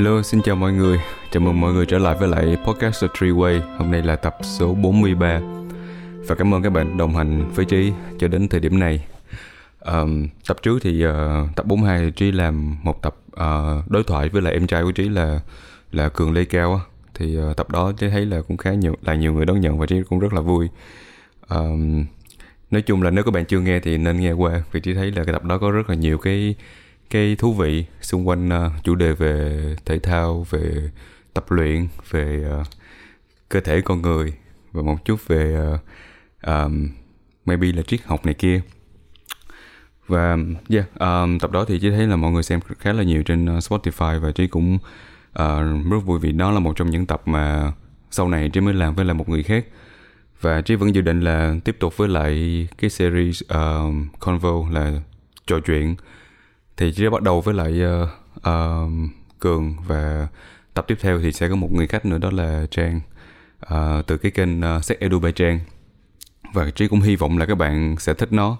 Hello, xin chào mọi người. Chào mừng mọi người trở lại với lại podcast The Three Way. Hôm nay là tập số 43. Và cảm ơn các bạn đồng hành với Trí cho đến thời điểm này. Um, tập trước thì uh, tập 42 thì Trí làm một tập uh, đối thoại với lại em trai của Trí là là Cường Lê Cao thì uh, tập đó Trí thấy là cũng khá nhiều là nhiều người đón nhận và Trí cũng rất là vui. Um, nói chung là nếu các bạn chưa nghe thì nên nghe qua vì Trí thấy là cái tập đó có rất là nhiều cái cái thú vị xung quanh uh, chủ đề về thể thao về tập luyện về uh, cơ thể con người và một chút về uh, um, maybe là triết học này kia. Và yeah um, tập đó thì chỉ thấy là mọi người xem khá là nhiều trên Spotify và trí cũng uh, rất vui vì đó là một trong những tập mà sau này trí mới làm với lại một người khác. Và trí vẫn dự định là tiếp tục với lại cái series uh, convo là trò chuyện thì chỉ bắt đầu với lại uh, uh, cường và tập tiếp theo thì sẽ có một người khách nữa đó là trang. Uh, từ cái kênh uh, Set Edu by Trang. Và trí cũng hy vọng là các bạn sẽ thích nó.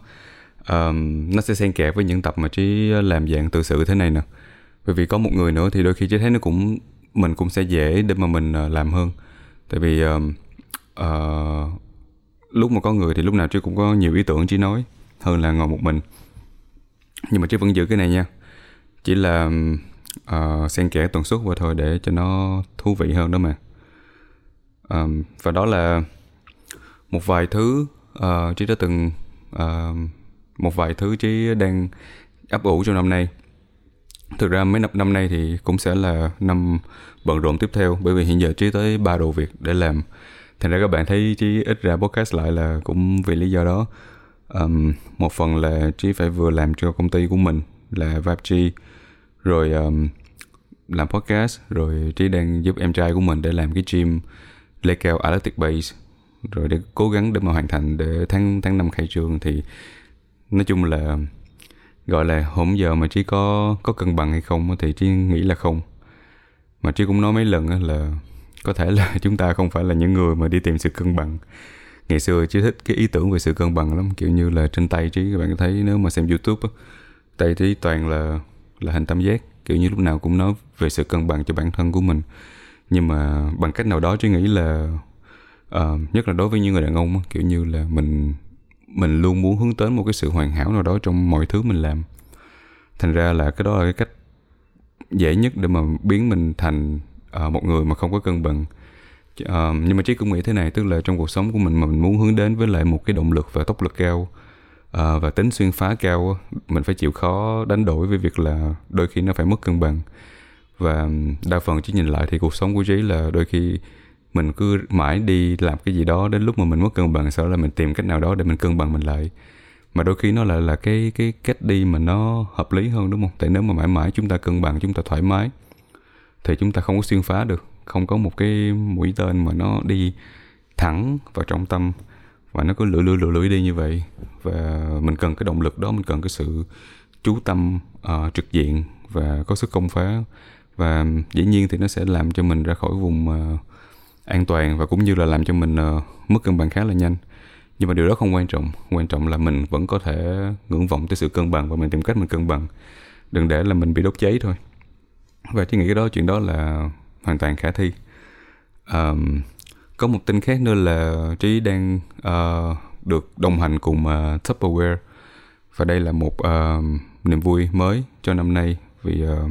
Um, nó sẽ xen kẽ với những tập mà trí làm dạng tự sự thế này nè. Bởi vì có một người nữa thì đôi khi trí thấy nó cũng mình cũng sẽ dễ để mà mình uh, làm hơn. Tại vì uh, uh, lúc mà có người thì lúc nào trí cũng có nhiều ý tưởng trí nói hơn là ngồi một mình nhưng mà chứ vẫn giữ cái này nha. Chỉ là uh, xen kẽ tần suất vào thôi để cho nó thú vị hơn đó mà. Um, và đó là một vài thứ ờ, uh, trí đã từng uh, một vài thứ trí đang ấp ủ trong năm nay. Thực ra mấy năm năm nay thì cũng sẽ là năm bận rộn tiếp theo bởi vì hiện giờ trí tới ba đồ việc để làm. Thành ra các bạn thấy trí ít ra podcast lại là cũng vì lý do đó um, một phần là trí phải vừa làm cho công ty của mình là VapG rồi um, làm podcast rồi trí đang giúp em trai của mình để làm cái gym lê cao Athletic Base. Rồi để cố gắng để mà hoàn thành để tháng tháng năm khai trương thì nói chung là gọi là hôm giờ mà trí có có cân bằng hay không thì trí nghĩ là không. Mà trí cũng nói mấy lần là có thể là chúng ta không phải là những người mà đi tìm sự cân bằng ngày xưa chứ thích cái ý tưởng về sự cân bằng lắm kiểu như là trên tay trí các bạn thấy nếu mà xem youtube tay trí toàn là là hình tam giác kiểu như lúc nào cũng nói về sự cân bằng cho bản thân của mình. Nhưng mà bằng cách nào đó trí nghĩ là uh, nhất là đối với những người đàn ông kiểu như là mình mình luôn muốn hướng tới một cái sự hoàn hảo nào đó trong mọi thứ mình làm. Thành ra là cái đó là cái cách dễ nhất để mà biến mình thành uh, một người mà không có cân bằng uh, nhưng mà trí cũng nghĩ thế này tức là trong cuộc sống của mình mà mình muốn hướng đến với lại một cái động lực và tốc lực cao uh, và tính xuyên phá cao mình phải chịu khó đánh đổi với việc là đôi khi nó phải mất cân bằng. Và đa phần chỉ nhìn lại thì cuộc sống của trí là đôi khi mình cứ mãi đi làm cái gì đó đến lúc mà mình mất cân bằng sau là mình tìm cách nào đó để mình cân bằng mình lại. Mà đôi khi nó lại là cái cái cách đi mà nó hợp lý hơn đúng không? Tại nếu mà mãi mãi chúng ta cân bằng chúng ta thoải mái thì chúng ta không có xuyên phá được không có một cái mũi tên mà nó đi thẳng vào trọng tâm và nó cứ lưỡi lưỡi lưỡi lưỡi đi như vậy. Và mình cần cái động lực đó mình cần cái sự chú tâm uh, trực diện và có sức công phá. Và dĩ nhiên thì nó sẽ làm cho mình ra khỏi vùng uh, an toàn và cũng như là làm cho mình uh, mất cân bằng khá là nhanh. Nhưng mà điều đó không quan trọng. Quan trọng là mình vẫn có thể ngưỡng vọng tới sự cân bằng và mình tìm cách mình cân bằng. Đừng để là mình bị đốt cháy thôi. Và chỉ nghĩ cái đó chuyện đó là hoàn toàn khả thi. Um, có một tin khác nữa là trí đang uh, được đồng hành cùng uh, Tupperware. Và đây là một uh, niềm vui mới cho năm nay vì uh,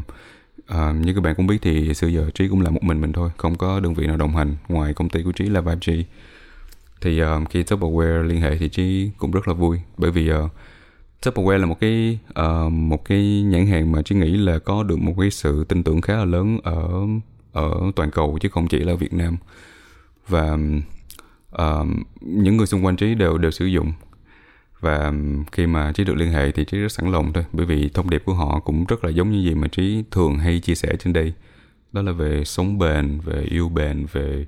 uh, như các bạn cũng biết thì xưa giờ trí cũng là một mình mình thôi không có đơn vị nào đồng hành ngoài công ty của trí là Vibe thì uh, khi Tupperware liên hệ thì trí cũng rất là vui bởi vì uh, Tupperware là một cái uh, một cái nhãn hàng mà trí nghĩ là có được một cái sự tin tưởng khá là lớn ở ở toàn cầu chứ không chỉ là Việt Nam. Và uh, những người xung quanh trí đều đều sử dụng. Và khi mà trí được liên hệ thì trí rất sẵn lòng thôi bởi vì thông điệp của họ cũng rất là giống như gì mà trí thường hay chia sẻ trên đây. Đó là về sống bền về yêu bền về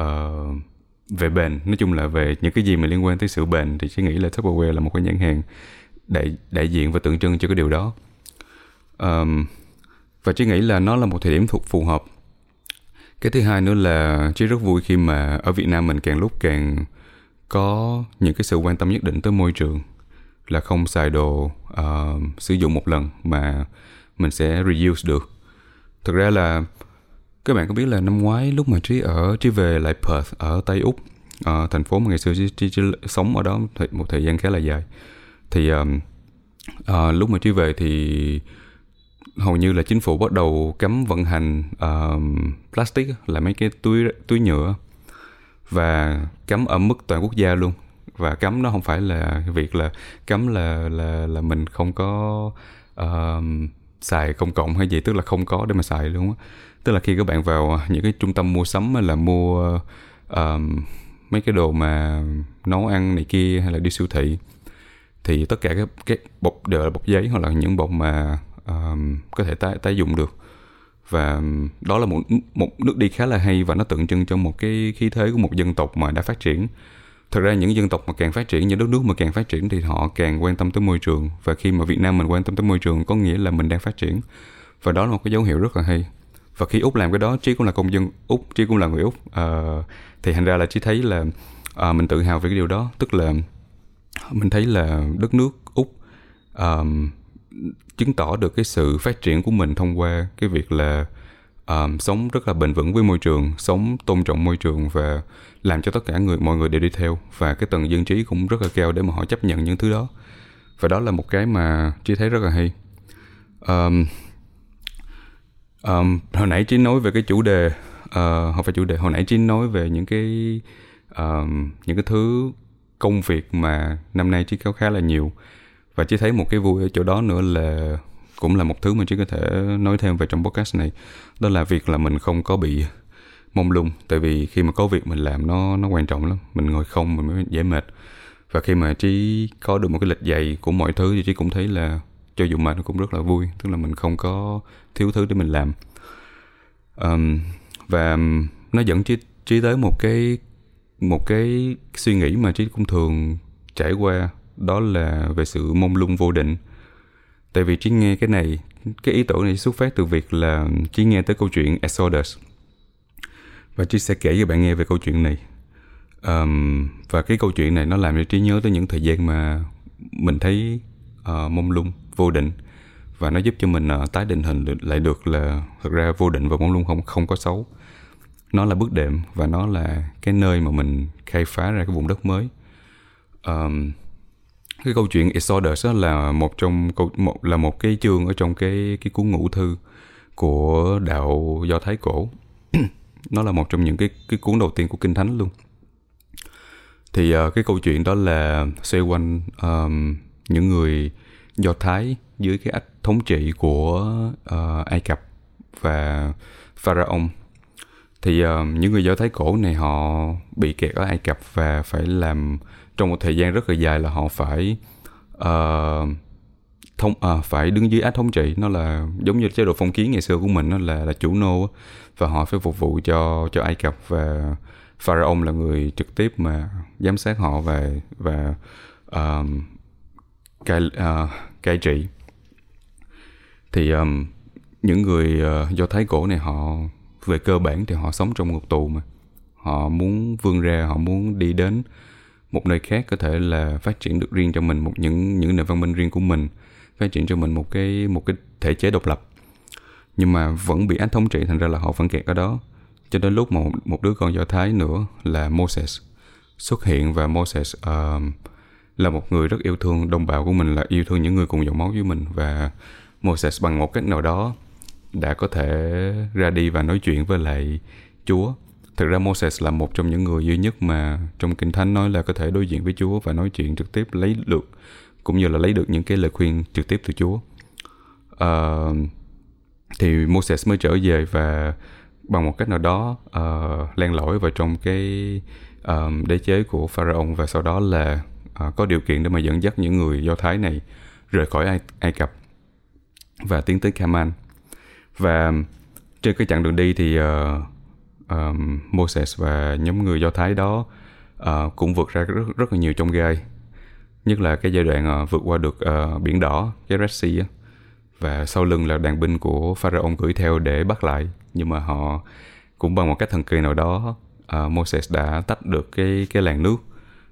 uh, về bền. Nói chung là về những cái gì mà liên quan tới sự bền thì trí nghĩ là Tupperware là một cái nhãn hàng đại đại diện và tượng trưng cho cái điều đó. Um, và trí nghĩ là nó là một thời điểm thuộc phù hợp cái thứ hai nữa là trí rất vui khi mà ở Việt Nam mình càng lúc càng có những cái sự quan tâm nhất định tới môi trường là không xài đồ uh, sử dụng một lần mà mình sẽ reuse được. Thực ra là các bạn có biết là năm ngoái lúc mà trí ở trí về lại Perth ở tây úc ở thành phố mà ngày xưa trí, trí, trí sống ở đó một thời gian khá là dài. Thì um, uh, lúc mà trí về thì hầu như là chính phủ bắt đầu cấm vận hành uh, plastic là mấy cái túi túi nhựa và cấm ở mức toàn quốc gia luôn. Và cấm nó không phải là việc là cấm là là là mình không có uh, xài công cộng hay gì tức là không có để mà xài luôn á. Tức là khi các bạn vào những cái trung tâm mua sắm là mua uh, mấy cái đồ mà nấu ăn này kia hay là đi siêu thị thì tất cả các cái bọc đều là bọc giấy hoặc là những bọc mà um, có thể tái tái dụng được. Và đó là một một nước đi khá là hay và nó tượng trưng cho một cái khí thế của một dân tộc mà đã phát triển. Thật ra những dân tộc mà càng phát triển những đất nước mà càng phát triển thì họ càng quan tâm tới môi trường. Và khi mà Việt Nam mình quan tâm tới môi trường có nghĩa là mình đang phát triển. Và đó là một cái dấu hiệu rất là hay. Và khi úc làm cái đó trí cũng là công dân úc trí cũng là người úc. Uh, thì thành ra là trí thấy là uh, mình tự hào về cái điều đó. Tức là mình thấy là đất nước úc um, chứng tỏ được cái sự phát triển của mình thông qua cái việc là um, sống rất là bền vững với môi trường sống tôn trọng môi trường và làm cho tất cả người mọi người đều đi theo. Và cái tầng dân trí cũng rất là cao để mà họ chấp nhận những thứ đó. Và đó là một cái mà chị thấy rất là hay. Um, um, hồi nãy chị nói về cái chủ đề uh, không phải chủ đề. Hồi nãy chị nói về những cái um, những cái thứ công việc mà năm nay chị có khá là nhiều và chỉ thấy một cái vui ở chỗ đó nữa là cũng là một thứ mà chỉ có thể nói thêm về trong podcast này đó là việc là mình không có bị mông lung. Tại vì khi mà có việc mình làm nó nó quan trọng lắm. Mình ngồi không mình mới dễ mệt. Và khi mà trí có được một cái lịch dày của mọi thứ thì trí cũng thấy là cho dù mệt nó cũng rất là vui. Tức là mình không có thiếu thứ để mình làm. Um, và nó dẫn trí trí tới một cái một cái suy nghĩ mà trí cũng thường trải qua đó là về sự mông lung vô định. Tại vì trí nghe cái này cái ý tưởng này xuất phát từ việc là trí nghe tới câu chuyện Exodus. Và trí sẽ kể cho bạn nghe về câu chuyện này. Um, và cái câu chuyện này nó làm cho trí nhớ tới những thời gian mà mình thấy uh, mông lung vô định. Và nó giúp cho mình uh, tái định hình lại được là thực ra vô định và mông lung không không có xấu. Nó là bước đệm và nó là cái nơi mà mình khai phá ra cái vùng đất mới. Um, cái câu chuyện Exodus là một trong câu một là một cái chương ở trong cái cái cuốn ngũ thư của đạo do thái cổ. Nó là một trong những cái cái cuốn đầu tiên của kinh thánh luôn. Thì uh, cái câu chuyện đó là xoay quanh um, những người do thái dưới cái ách thống trị của uh, ai cập và pharaoh thì uh, những người do thái cổ này họ bị kẹt ở ai cập và phải làm trong một thời gian rất là dài là họ phải uh, thông à, phải đứng dưới ách thống trị. Nó là giống như chế độ phong kiến ngày xưa của mình nó là là chủ nô và họ phải phục vụ cho cho Ai Cập và Pharaoh là người trực tiếp mà giám sát họ và và uh, cai uh, cai trị. Thì um, những người uh, do thái cổ này họ về cơ bản thì họ sống trong ngục tù mà. Họ muốn vươn ra họ muốn đi đến một nơi khác có thể là phát triển được riêng cho mình một những những nền văn minh riêng của mình phát triển cho mình một cái một cái thể chế độc lập. Nhưng mà vẫn bị ách thống trị thành ra là họ vẫn kẹt ở đó. Cho đến lúc một một đứa con do thái nữa là Moses xuất hiện và Moses uh, là một người rất yêu thương đồng bào của mình là yêu thương những người cùng dòng máu với mình. Và Moses bằng một cách nào đó đã có thể ra đi và nói chuyện với lại Chúa. Thực ra Moses là một trong những người duy nhất mà trong kinh thánh nói là có thể đối diện với Chúa và nói chuyện trực tiếp lấy được cũng như là lấy được những cái lời khuyên trực tiếp từ Chúa. Uh, thì Moses mới trở về và bằng một cách nào đó uh, len lỏi vào trong cái um, đế chế của Pharaoh và sau đó là uh, có điều kiện để mà dẫn dắt những người Do Thái này rời khỏi Ai, Ai Cập và tiến tới Canaan và trên cái chặng đường đi thì uh, uh, Moses và nhóm người Do Thái đó uh, cũng vượt ra rất rất là nhiều trong gai. Nhất là cái giai đoạn uh, vượt qua được uh, biển đỏ cái Red Sea và sau lưng là đàn binh của Pharaoh gửi theo để bắt lại. Nhưng mà họ cũng bằng một cách thần kỳ nào đó uh, Moses đã tách được cái cái làn nước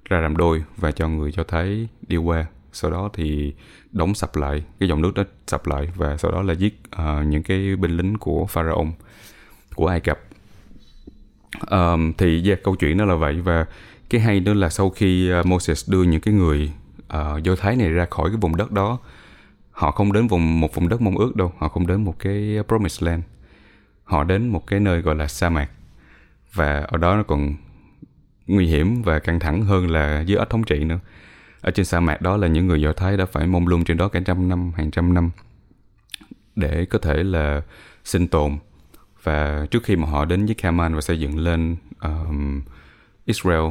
ra làm đôi và cho người cho thấy đi qua sau đó thì đóng sập lại cái dòng nước đó sập lại và sau đó là giết uh, những cái binh lính của pharaoh của ai cập. Um, thì yeah, câu chuyện đó là vậy và cái hay nữa là sau khi uh, Moses đưa những cái người uh, do thái này ra khỏi cái vùng đất đó họ không đến vùng một vùng đất mong ước đâu họ không đến một cái promised land. Họ đến một cái nơi gọi là sa mạc và ở đó nó còn nguy hiểm và căng thẳng hơn là dưới ách thống trị nữa ở trên sa mạc đó là những người do thái đã phải mông lung trên đó cả trăm năm hàng trăm năm để có thể là sinh tồn. Và trước khi mà họ đến với Kaman và xây dựng lên um, Israel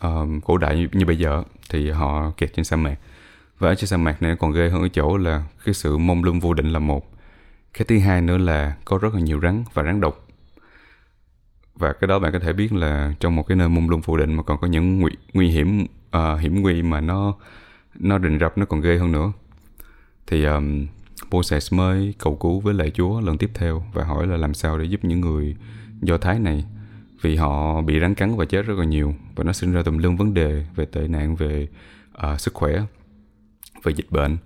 um, cổ đại như, như bây giờ thì họ kẹt trên sa mạc. Và ở trên sa mạc này còn ghê hơn ở chỗ là cái sự mông lung vô định là một. Cái thứ hai nữa là có rất là nhiều rắn và rắn độc và cái đó bạn có thể biết là trong một cái nơi mông lung phủ định mà còn có những nguy, nguy hiểm uh, hiểm nguy mà nó nó rình rập nó còn ghê hơn nữa. Thì um, Moses mới cầu cứu với lại Chúa lần tiếp theo và hỏi là làm sao để giúp những người Do Thái này vì họ bị rắn cắn và chết rất là nhiều và nó sinh ra tùm lum vấn đề về tệ nạn về uh, sức khỏe về dịch bệnh.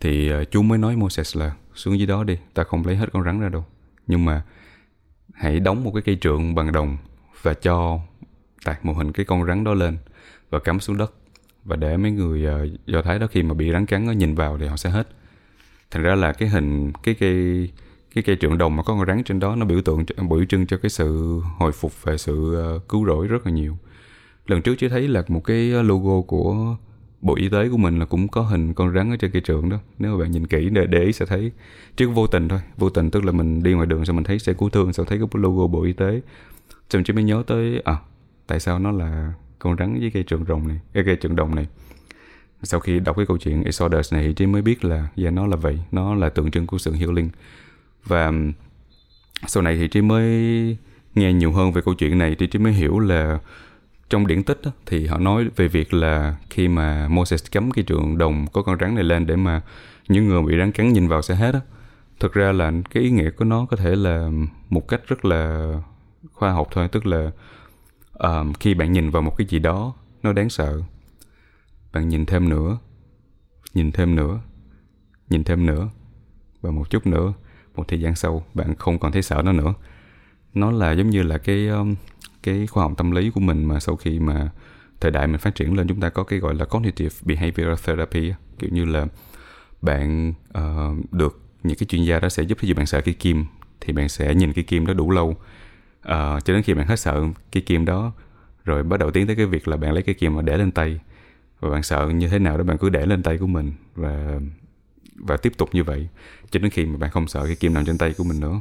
Thì uh, Chúa mới nói Moses là xuống dưới đó đi ta không lấy hết con rắn ra đâu. Nhưng mà hãy đóng một cái cây trượng bằng đồng và cho tạc một hình cái con rắn đó lên và cắm xuống đất. Và để mấy người uh, do thái đó khi mà bị rắn cắn nó nhìn vào thì họ sẽ hết. Thành ra là cái hình cái cây cái cây trượng đồng mà có con rắn trên đó nó biểu tượng biểu trưng cho cái sự hồi phục và sự uh, cứu rỗi rất là nhiều. Lần trước chỉ thấy là một cái logo của bộ y tế của mình là cũng có hình con rắn ở trên cây trượng đó. Nếu mà bạn nhìn kỹ để để ý sẽ thấy chứ vô tình thôi. Vô tình tức là mình đi ngoài đường xong mình thấy xe cứu thương xong thấy cái logo bộ y tế. Xong chỉ mới nhớ tới à tại sao nó là con rắn với cây trượng rồng này cái cây trượng đồng này. Sau khi đọc cái câu chuyện Exodus này thì mới biết là yeah, nó là vậy. Nó là tượng trưng của sự healing. Và sau này thì trí mới nghe nhiều hơn về câu chuyện này thì trí mới hiểu là trong điển tích đó, thì họ nói về việc là khi mà Moses cấm cái trường đồng có con rắn này lên để mà những người bị rắn cắn nhìn vào sẽ hết á. Thực ra là cái ý nghĩa của nó có thể là một cách rất là khoa học thôi tức là um, khi bạn nhìn vào một cái gì đó nó đáng sợ. Bạn nhìn thêm nữa nhìn thêm nữa nhìn thêm nữa và một chút nữa một thời gian sau bạn không còn thấy sợ nó nữa. Nó là giống như là cái um, cái khoa học tâm lý của mình mà sau khi mà thời đại mình phát triển lên chúng ta có cái gọi là cognitive behavioral therapy kiểu như là bạn uh, được những cái chuyên gia đó sẽ giúp cho bạn sợ cái kim thì bạn sẽ nhìn cái kim đó đủ lâu. Uh, cho đến khi bạn hết sợ cái kim đó rồi bắt đầu tiến tới cái việc là bạn lấy cái kim mà để lên tay. Và bạn sợ như thế nào đó bạn cứ để lên tay của mình và và tiếp tục như vậy cho đến khi mà bạn không sợ cái kim nằm trên tay của mình nữa.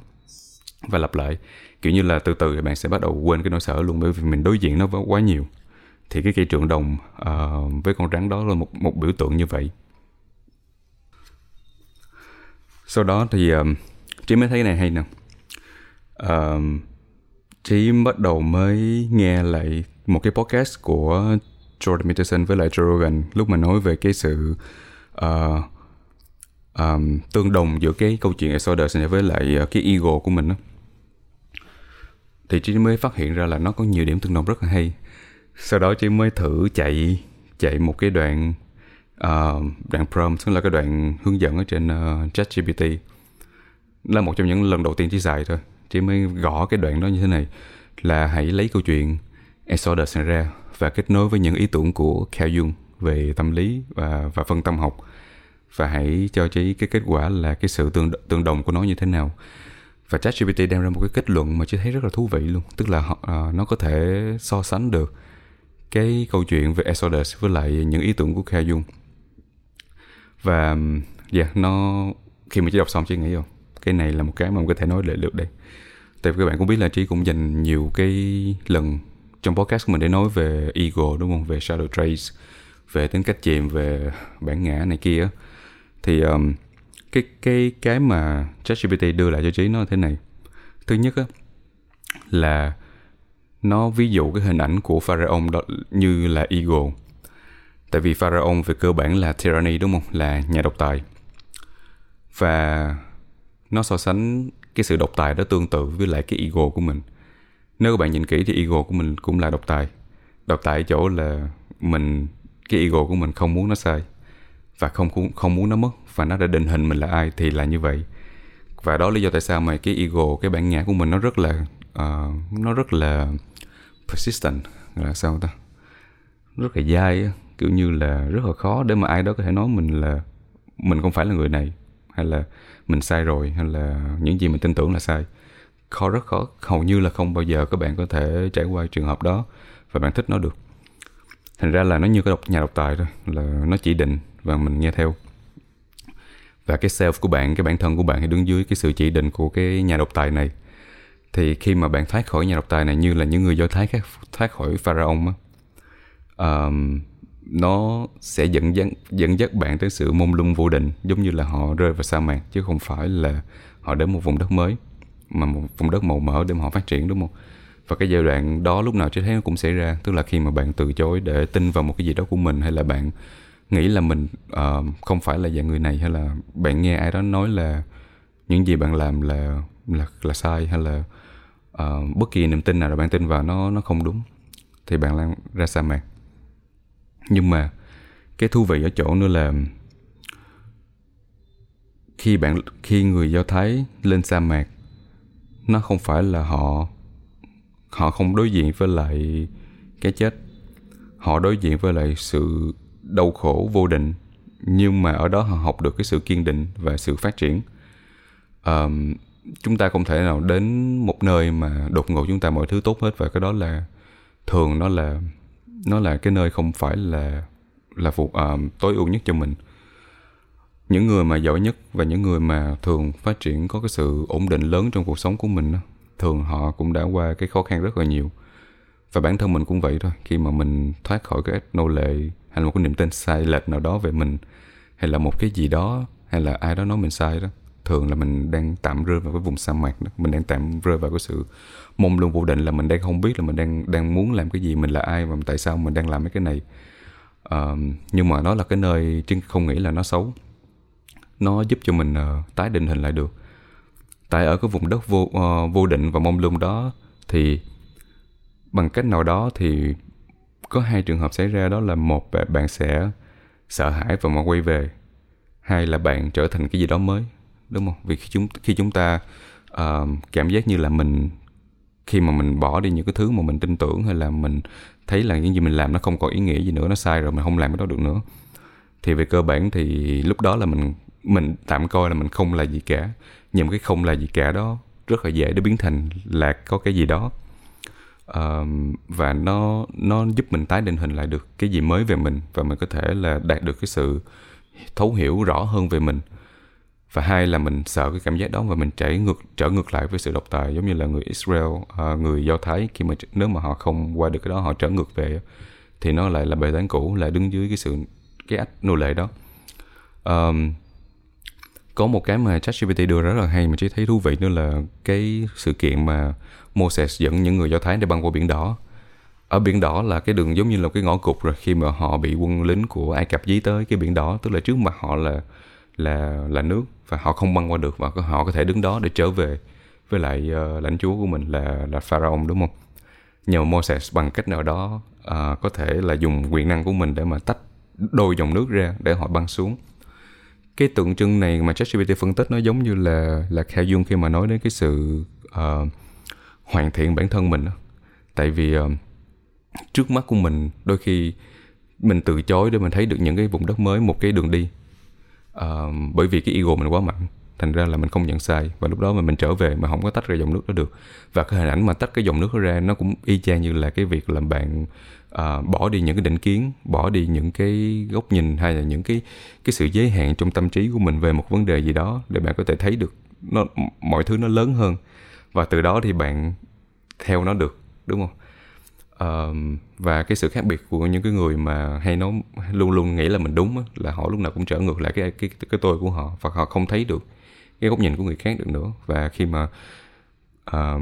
Và lặp lại kiểu như là từ từ thì bạn sẽ bắt đầu quên cái nỗi sợ luôn bởi vì mình đối diện nó quá nhiều. Thì cái cây trượng đồng uh, với con rắn đó là một một biểu tượng như vậy. Sau đó thì uh, trí mới thấy này hay nè. Uh, trí bắt đầu mới nghe lại một cái podcast của Jordan Peterson với lại Joe Rogan lúc mà nói về cái sự uh, um, tương đồng giữa cái câu chuyện Exodus này với lại cái ego của mình đó thì chị mới phát hiện ra là nó có nhiều điểm tương đồng rất là hay. Sau đó chị mới thử chạy chạy một cái đoạn uh, đoạn prompt tức là cái đoạn hướng dẫn ở trên uh, ChatGPT. Là một trong những lần đầu tiên chị xài thôi. Chị mới gõ cái đoạn đó như thế này là hãy lấy câu chuyện Exodus ra và kết nối với những ý tưởng của Carl Jung về tâm lý và và phân tâm học. Và hãy cho chị cái kết quả là cái sự tương tương đồng của nó như thế nào và ChatGPT đem ra một cái kết luận mà chị thấy rất là thú vị luôn. Tức là uh, nó có thể so sánh được cái câu chuyện về Exodus với lại những ý tưởng của Kha Dung. Và dạ yeah, nó khi mà chị đọc xong chị nghĩ không cái này là một cái mà mình có thể nói lại được đây. Tại vì các bạn cũng biết là chị cũng dành nhiều cái lần trong podcast của mình để nói về ego đúng không? Về shadow trace về tính cách chìm về bản ngã này kia thì um, cái cái cái mà ChatGPT đưa lại cho trí nó là thế này. Thứ nhất á, là nó ví dụ cái hình ảnh của pharaoh đó như là ego tại vì pharaoh về cơ bản là tyranny, đúng không? Là nhà độc tài. Và nó so sánh cái sự độc tài đó tương tự với lại cái ego của mình. Nếu các bạn nhìn kỹ thì ego của mình cũng là độc tài. Độc tài ở chỗ là mình, cái ego của mình không muốn nó sai và không không muốn nó mất. Và nó đã định hình mình là ai thì là như vậy. Và đó lý do tại sao mà cái ego cái bản ngã của mình nó rất là uh, nó rất là persistent. Là sao ta? Rất là dai kiểu như là rất là khó để mà ai đó có thể nói mình là mình không phải là người này hay là mình sai rồi hay là những gì mình tin tưởng là sai. Khó rất khó. Hầu như là không bao giờ các bạn có thể trải qua trường hợp đó và bạn thích nó được. Thành ra là nó như cái độc nhà độc tài thôi là nó chỉ định và mình nghe theo. Và cái self của bạn cái bản thân của bạn thì đứng dưới cái sự chỉ định của cái nhà độc tài này. Thì khi mà bạn thoát khỏi nhà độc tài này như là những người do thái khác thoát khỏi pharaoh á um, nó sẽ dẫn dắt dẫn dắt bạn tới sự mông lung vô định giống như là họ rơi vào sa mạc chứ không phải là họ đến một vùng đất mới mà một vùng đất màu mỡ để mà họ phát triển đúng không? Và cái giai đoạn đó lúc nào chứ thấy nó cũng xảy ra tức là khi mà bạn từ chối để tin vào một cái gì đó của mình hay là bạn nghĩ là mình uh, không phải là dạng người này hay là bạn nghe ai đó nói là những gì bạn làm là là là sai hay là uh, bất kỳ niềm tin nào là bạn tin vào nó nó không đúng thì bạn lan ra sa mạc. Nhưng mà cái thú vị ở chỗ nữa là khi bạn khi người do thái lên sa mạc nó không phải là họ họ không đối diện với lại cái chết họ đối diện với lại sự đau khổ vô định nhưng mà ở đó họ học được cái sự kiên định và sự phát triển. Um, chúng ta không thể nào đến một nơi mà đột ngột chúng ta mọi thứ tốt hết và cái đó là thường nó là nó là cái nơi không phải là là phục um, à, tối ưu nhất cho mình. Những người mà giỏi nhất và những người mà thường phát triển có cái sự ổn định lớn trong cuộc sống của mình đó, thường họ cũng đã qua cái khó khăn rất là nhiều. Và bản thân mình cũng vậy thôi khi mà mình thoát khỏi cái nô lệ hay là một cái niềm tin sai lệch nào đó về mình hay là một cái gì đó hay là ai đó nói mình sai đó. Thường là mình đang tạm rơi vào cái vùng sa mạc đó. Mình đang tạm rơi vào cái sự mông lung vô định là mình đang không biết là mình đang đang muốn làm cái gì mình là ai và tại sao mình đang làm mấy cái này. Uh, nhưng mà nó là cái nơi chứ không nghĩ là nó xấu. Nó giúp cho mình uh, tái định hình lại được. Tại ở cái vùng đất vô uh, vô định và mông lung đó thì bằng cách nào đó thì có hai trường hợp xảy ra đó là một bạn sẽ sợ hãi và mà quay về. Hai là bạn trở thành cái gì đó mới đúng không? Vì khi chúng khi chúng ta uh, cảm giác như là mình khi mà mình bỏ đi những cái thứ mà mình tin tưởng hay là mình thấy là những gì mình làm nó không còn ý nghĩa gì nữa nó sai rồi mình không làm cái đó được nữa. Thì về cơ bản thì lúc đó là mình mình tạm coi là mình không là gì cả. Nhưng cái không là gì cả đó rất là dễ để biến thành là có cái gì đó um, và nó nó giúp mình tái định hình lại được cái gì mới về mình và mình có thể là đạt được cái sự thấu hiểu rõ hơn về mình. Và hai là mình sợ cái cảm giác đó và mình trở ngược trở ngược lại với sự độc tài giống như là người Israel uh, người Do Thái khi mà nếu mà họ không qua được cái đó họ trở ngược về thì nó lại là bài toán cũ lại đứng dưới cái sự cái ách nô lệ đó. Um, có một cái mà ChatGPT đưa ra rất là hay mà chỉ thấy thú vị nữa là cái sự kiện mà Moses dẫn những người Do Thái để băng qua biển đỏ. Ở biển đỏ là cái đường giống như là cái ngõ cụt rồi khi mà họ bị quân lính của Ai Cập dí tới cái biển đỏ tức là trước mặt họ là là là nước và họ không băng qua được và họ có thể đứng đó để trở về với lại uh, lãnh chúa của mình là là pharaoh đúng không? Nhờ Moses bằng cách nào đó uh, có thể là dùng quyền năng của mình để mà tách đôi dòng nước ra để họ băng xuống. Cái tượng trưng này mà ChatGPT phân tích nó giống như là là Khao Dung khi mà nói đến cái sự uh, hoàn thiện bản thân mình đó. tại vì uh, trước mắt của mình đôi khi mình từ chối để mình thấy được những cái vùng đất mới một cái đường đi. Uh, bởi vì cái ego mình quá mạnh thành ra là mình không nhận sai. Và lúc đó mà mình trở về mà không có tách ra dòng nước đó được. Và cái hình ảnh mà tách cái dòng nước đó ra nó cũng y chang như là cái việc làm bạn uh, bỏ đi những cái định kiến bỏ đi những cái góc nhìn hay là những cái cái sự giới hạn trong tâm trí của mình về một vấn đề gì đó để bạn có thể thấy được nó mọi thứ nó lớn hơn và từ đó thì bạn theo nó được đúng không? Uh, và cái sự khác biệt của những cái người mà hay nói luôn luôn nghĩ là mình đúng á, là họ lúc nào cũng trở ngược lại cái cái cái tôi của họ và họ không thấy được cái góc nhìn của người khác được nữa. Và khi mà uh,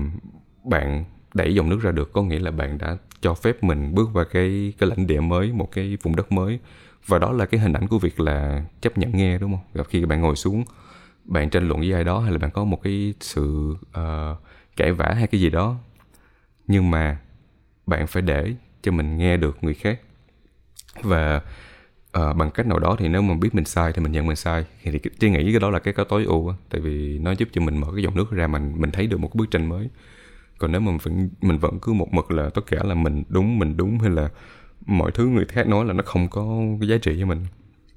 bạn đẩy dòng nước ra được có nghĩa là bạn đã cho phép mình bước vào cái cái lãnh địa mới một cái vùng đất mới. Và đó là cái hình ảnh của việc là chấp nhận nghe đúng không? Gặp khi bạn ngồi xuống bạn tranh luận với ai đó hay là bạn có một cái sự uh, cãi vã hay cái gì đó. Nhưng mà bạn phải để cho mình nghe được người khác. Và uh, bằng cách nào đó thì nếu mà biết mình sai thì mình nhận mình sai. Thì tôi nghĩ cái đó là cái có tối ưu á. Tại vì nó giúp cho mình mở cái dòng nước ra mình mình thấy được một cái bức tranh mới. Còn nếu mà mình vẫn mình vẫn cứ một mực là tất cả là mình đúng mình đúng hay là mọi thứ người khác nói là nó không có cái giá trị cho mình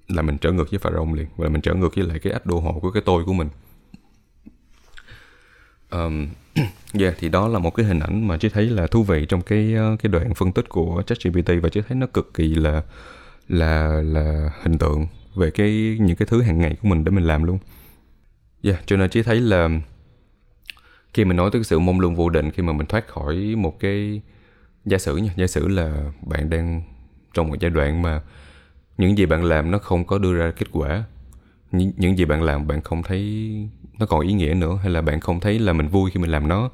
là mình trở ngược với pharaoh liền. Và mình trở ngược với lại cái ách đồ hộ của cái tôi của mình. Um, yeah thì đó là một cái hình ảnh mà chị thấy là thú vị trong cái ờ, cái đoạn phân tích của ChatGPT và chị thấy nó cực kỳ là là là hình tượng về cái những cái thứ hàng ngày của mình để mình làm luôn. Yeah, cho nên chị thấy là khi mình nói tới cái sự mông lung vô định khi mà mình thoát khỏi một cái giả sử nha, giả sử là bạn đang trong một giai đoạn mà những gì bạn làm nó không có đưa ra kết quả những, những gì bạn làm bạn không thấy nó còn ý nghĩa nữa? Hay là bạn không thấy là mình vui khi mình làm nó?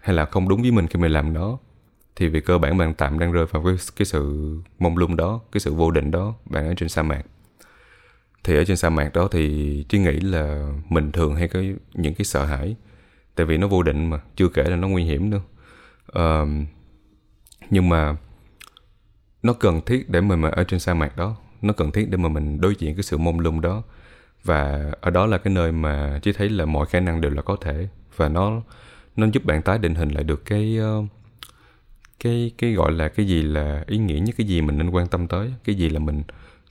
Hay là không đúng với mình khi mình làm nó? Thì về cơ bản bạn tạm đang rơi vào cái, cái sự mông lung đó cái sự vô định đó bạn ở trên sa mạc. Thì ở trên sa mạc đó thì trí nghĩ là mình thường hay có những cái sợ hãi. Tại vì nó vô định mà chưa kể là nó nguy hiểm nữa. Uh, nhưng mà nó cần thiết để mình mà ở trên sa mạc đó nó cần thiết để mà mình đối diện cái sự mông lung đó và ở đó là cái nơi mà chỉ thấy là mọi khả năng đều là có thể. Và nó nó giúp bạn tái định hình lại được cái ờ, cái cái gọi là cái gì là ý nghĩa nhất cái gì mình nên quan tâm tới cái gì là mình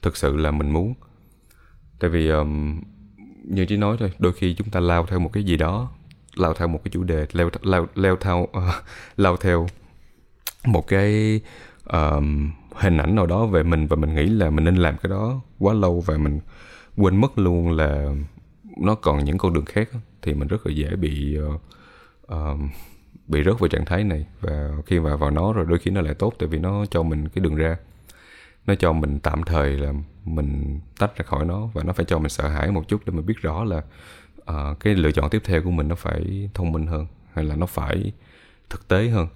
thực sự là mình muốn. Tại vì um, như chỉ nói thôi đôi khi chúng ta lao theo một cái gì đó lao theo một cái chủ đề leo leo leo theo uh, lao theo một cái um, hình ảnh nào đó về mình và mình nghĩ là mình nên làm cái đó quá lâu và mình quên mất luôn là nó còn những con đường khác thì mình rất là dễ bị uh, bị rớt vào trạng thái này. Và khi mà vào nó rồi đôi khi nó lại tốt tại vì nó cho mình cái đường ra. Nó cho mình tạm thời là mình tách ra khỏi nó và nó phải cho mình sợ hãi một chút để mình biết rõ là uh, cái lựa chọn tiếp theo của mình nó phải thông minh hơn hay là nó phải thực tế hơn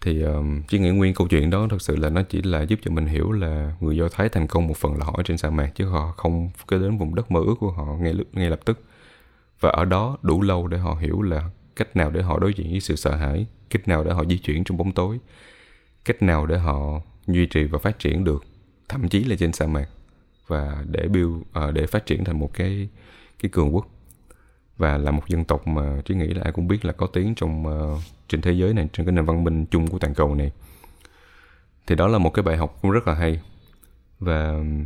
thì um, chứ nghĩ nguyên câu chuyện đó thật sự là nó chỉ là giúp cho mình hiểu là người do thái thành công một phần là họ ở trên sa mạc chứ họ không cái đến vùng đất mơ ước của họ ngay ngay lập tức. Và ở đó đủ lâu để họ hiểu là cách nào để họ đối diện với sự sợ hãi cách nào để họ di chuyển trong bóng tối cách nào để họ duy trì và phát triển được thậm chí là trên sa mạc và để build uh, để phát triển thành một cái cái cường quốc. Và là một dân tộc mà trí nghĩ là ai cũng biết là có tiếng trong uh, trên thế giới này trên cái nền văn minh chung của toàn cầu này. Thì đó là một cái bài học cũng rất là hay. Và um,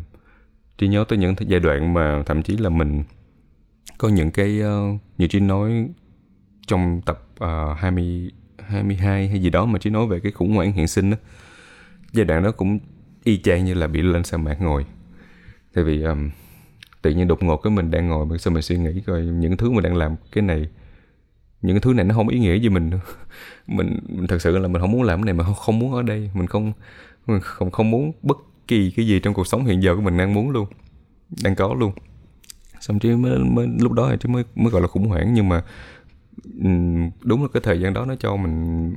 trí nhớ tới những giai đoạn mà thậm chí là mình có những cái uh, như trí nói trong tập uh, 20 22 hay gì đó mà trí nói về cái khủng hoảng hiện sinh đó giai đoạn đó cũng y chang như là bị lên sa mạc ngồi. Tại vì um, tự nhiên đột ngột cái mình đang ngồi mà sao mình suy nghĩ coi những thứ mình đang làm cái này những cái thứ này nó không ý nghĩa gì mình mình, mình thật sự là mình không muốn làm cái này mà không, muốn ở đây. Mình không mình không không muốn bất kỳ cái gì trong cuộc sống hiện giờ của mình đang muốn luôn đang có luôn. Xong chứ mới, mới lúc đó chứ mới mới gọi là khủng hoảng. Nhưng mà đúng là cái thời gian đó nó cho mình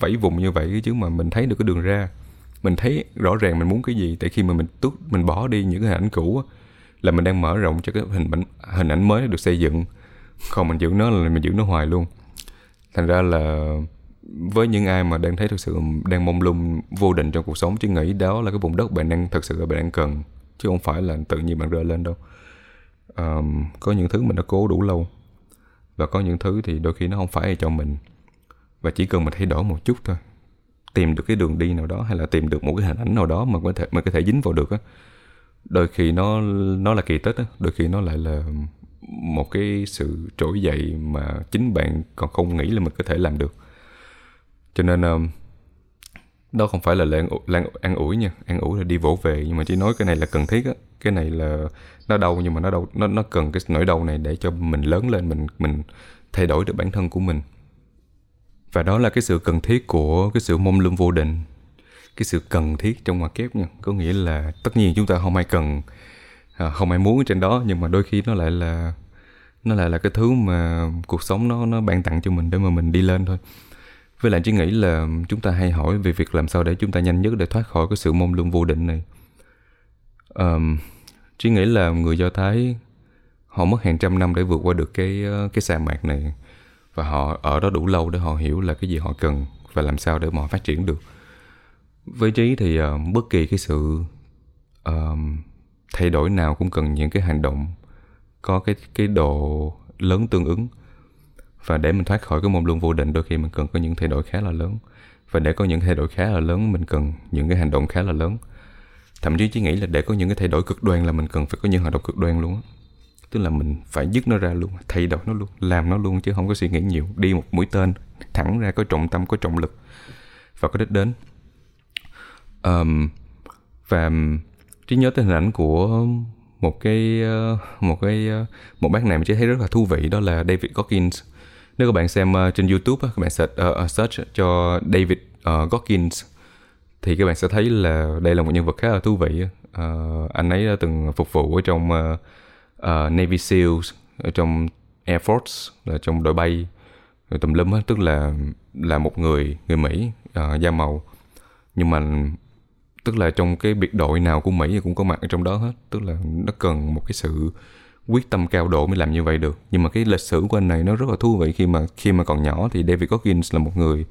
vẫy vùng như vậy chứ mà mình thấy được cái đường ra. Mình thấy rõ ràng mình muốn cái gì. Tại khi mà mình tút mình bỏ đi những cái hình ảnh cũ là mình đang mở rộng cho cái hình ảnh hình ảnh mới được xây dựng còn mình giữ nó là mình giữ nó hoài luôn. Thành ra là với những ai mà đang thấy thực sự đang mông lung vô định trong cuộc sống chứ nghĩ đó là cái vùng đất bạn đang thật sự là bạn đang cần chứ không phải là tự nhiên bạn rơi lên đâu. Um, có những thứ mình đã cố đủ lâu và có những thứ thì đôi khi nó không phải cho mình. Và chỉ cần mình thay đổi một chút thôi tìm được cái đường đi nào đó hay là tìm được một cái hình ảnh nào đó mà có thể mà có thể dính vào được á đôi khi nó nó là kỳ tích á đôi khi nó lại là một cái sự trỗi dậy mà chính bạn còn không nghĩ là mình có thể làm được. Cho nên um, đó không phải là lan, lan an ủi nha. An ủi là đi vỗ về. Nhưng mà chỉ nói cái này là cần thiết á. Cái này là nó đau nhưng mà nó đau nó nó cần cái nỗi đau này để cho mình lớn lên mình mình thay đổi được bản thân của mình. Và đó là cái sự cần thiết của cái sự mông lung vô định cái sự cần thiết trong ngoặc kép nha. Có nghĩa là tất nhiên chúng ta không ai cần à, không ai muốn trên đó nhưng mà đôi khi nó lại là nó lại là cái thứ mà cuộc sống nó nó ban tặng cho mình để mà mình đi lên thôi. Với lại chỉ nghĩ là chúng ta hay hỏi về việc làm sao để chúng ta nhanh nhất để thoát khỏi cái sự mông lung vô định này. Um, chỉ nghĩ là người do thái họ mất hàng trăm năm để vượt qua được cái ờ, cái sa mạc này. Và họ ở đó đủ lâu để họ hiểu là cái gì họ cần và làm sao để mà họ phát triển được. Với trí thì uh, bất kỳ cái sự um, thay đổi nào cũng cần những cái hành động có cái cái độ lớn tương ứng. Và để mình thoát khỏi cái môn luân vô định đôi khi mình cần có những thay đổi khá là lớn. Và để có những thay đổi khá là lớn mình cần những cái hành động khá là lớn. Thậm chí chỉ nghĩ là để có những cái thay đổi cực đoan là mình cần phải có những hành động cực đoan luôn á. Tức là mình phải dứt nó ra luôn thay đổi nó luôn làm nó luôn chứ không có suy nghĩ nhiều. Đi một mũi tên thẳng ra có trọng tâm có trọng lực. Và có đích đến. Um, và trí nhớ tới hình ảnh của một cái ờ, một cái ờ, một bác này mình chỉ thấy rất là thú vị đó là David Goggins. Nếu các bạn xem ờ, trên YouTube các bạn search, uh, search cho David uh, Goggins thì các bạn sẽ thấy là đây là một nhân vật khá là thú vị uh, anh ấy đã từng phục vụ ở trong uh, uh, Navy SEALs ở trong Air Force là trong đội bay rồi tùm lum hết tức là là một người người Mỹ uh, da màu. Nhưng mà tức là trong cái biệt đội nào của Mỹ cũng có mặt ở trong đó hết. Tức là nó cần một cái sự quyết tâm cao độ mới làm như vậy được. Nhưng mà cái lịch sử của anh này nó rất là thú vị. Khi mà khi mà còn nhỏ thì David Goggins là một người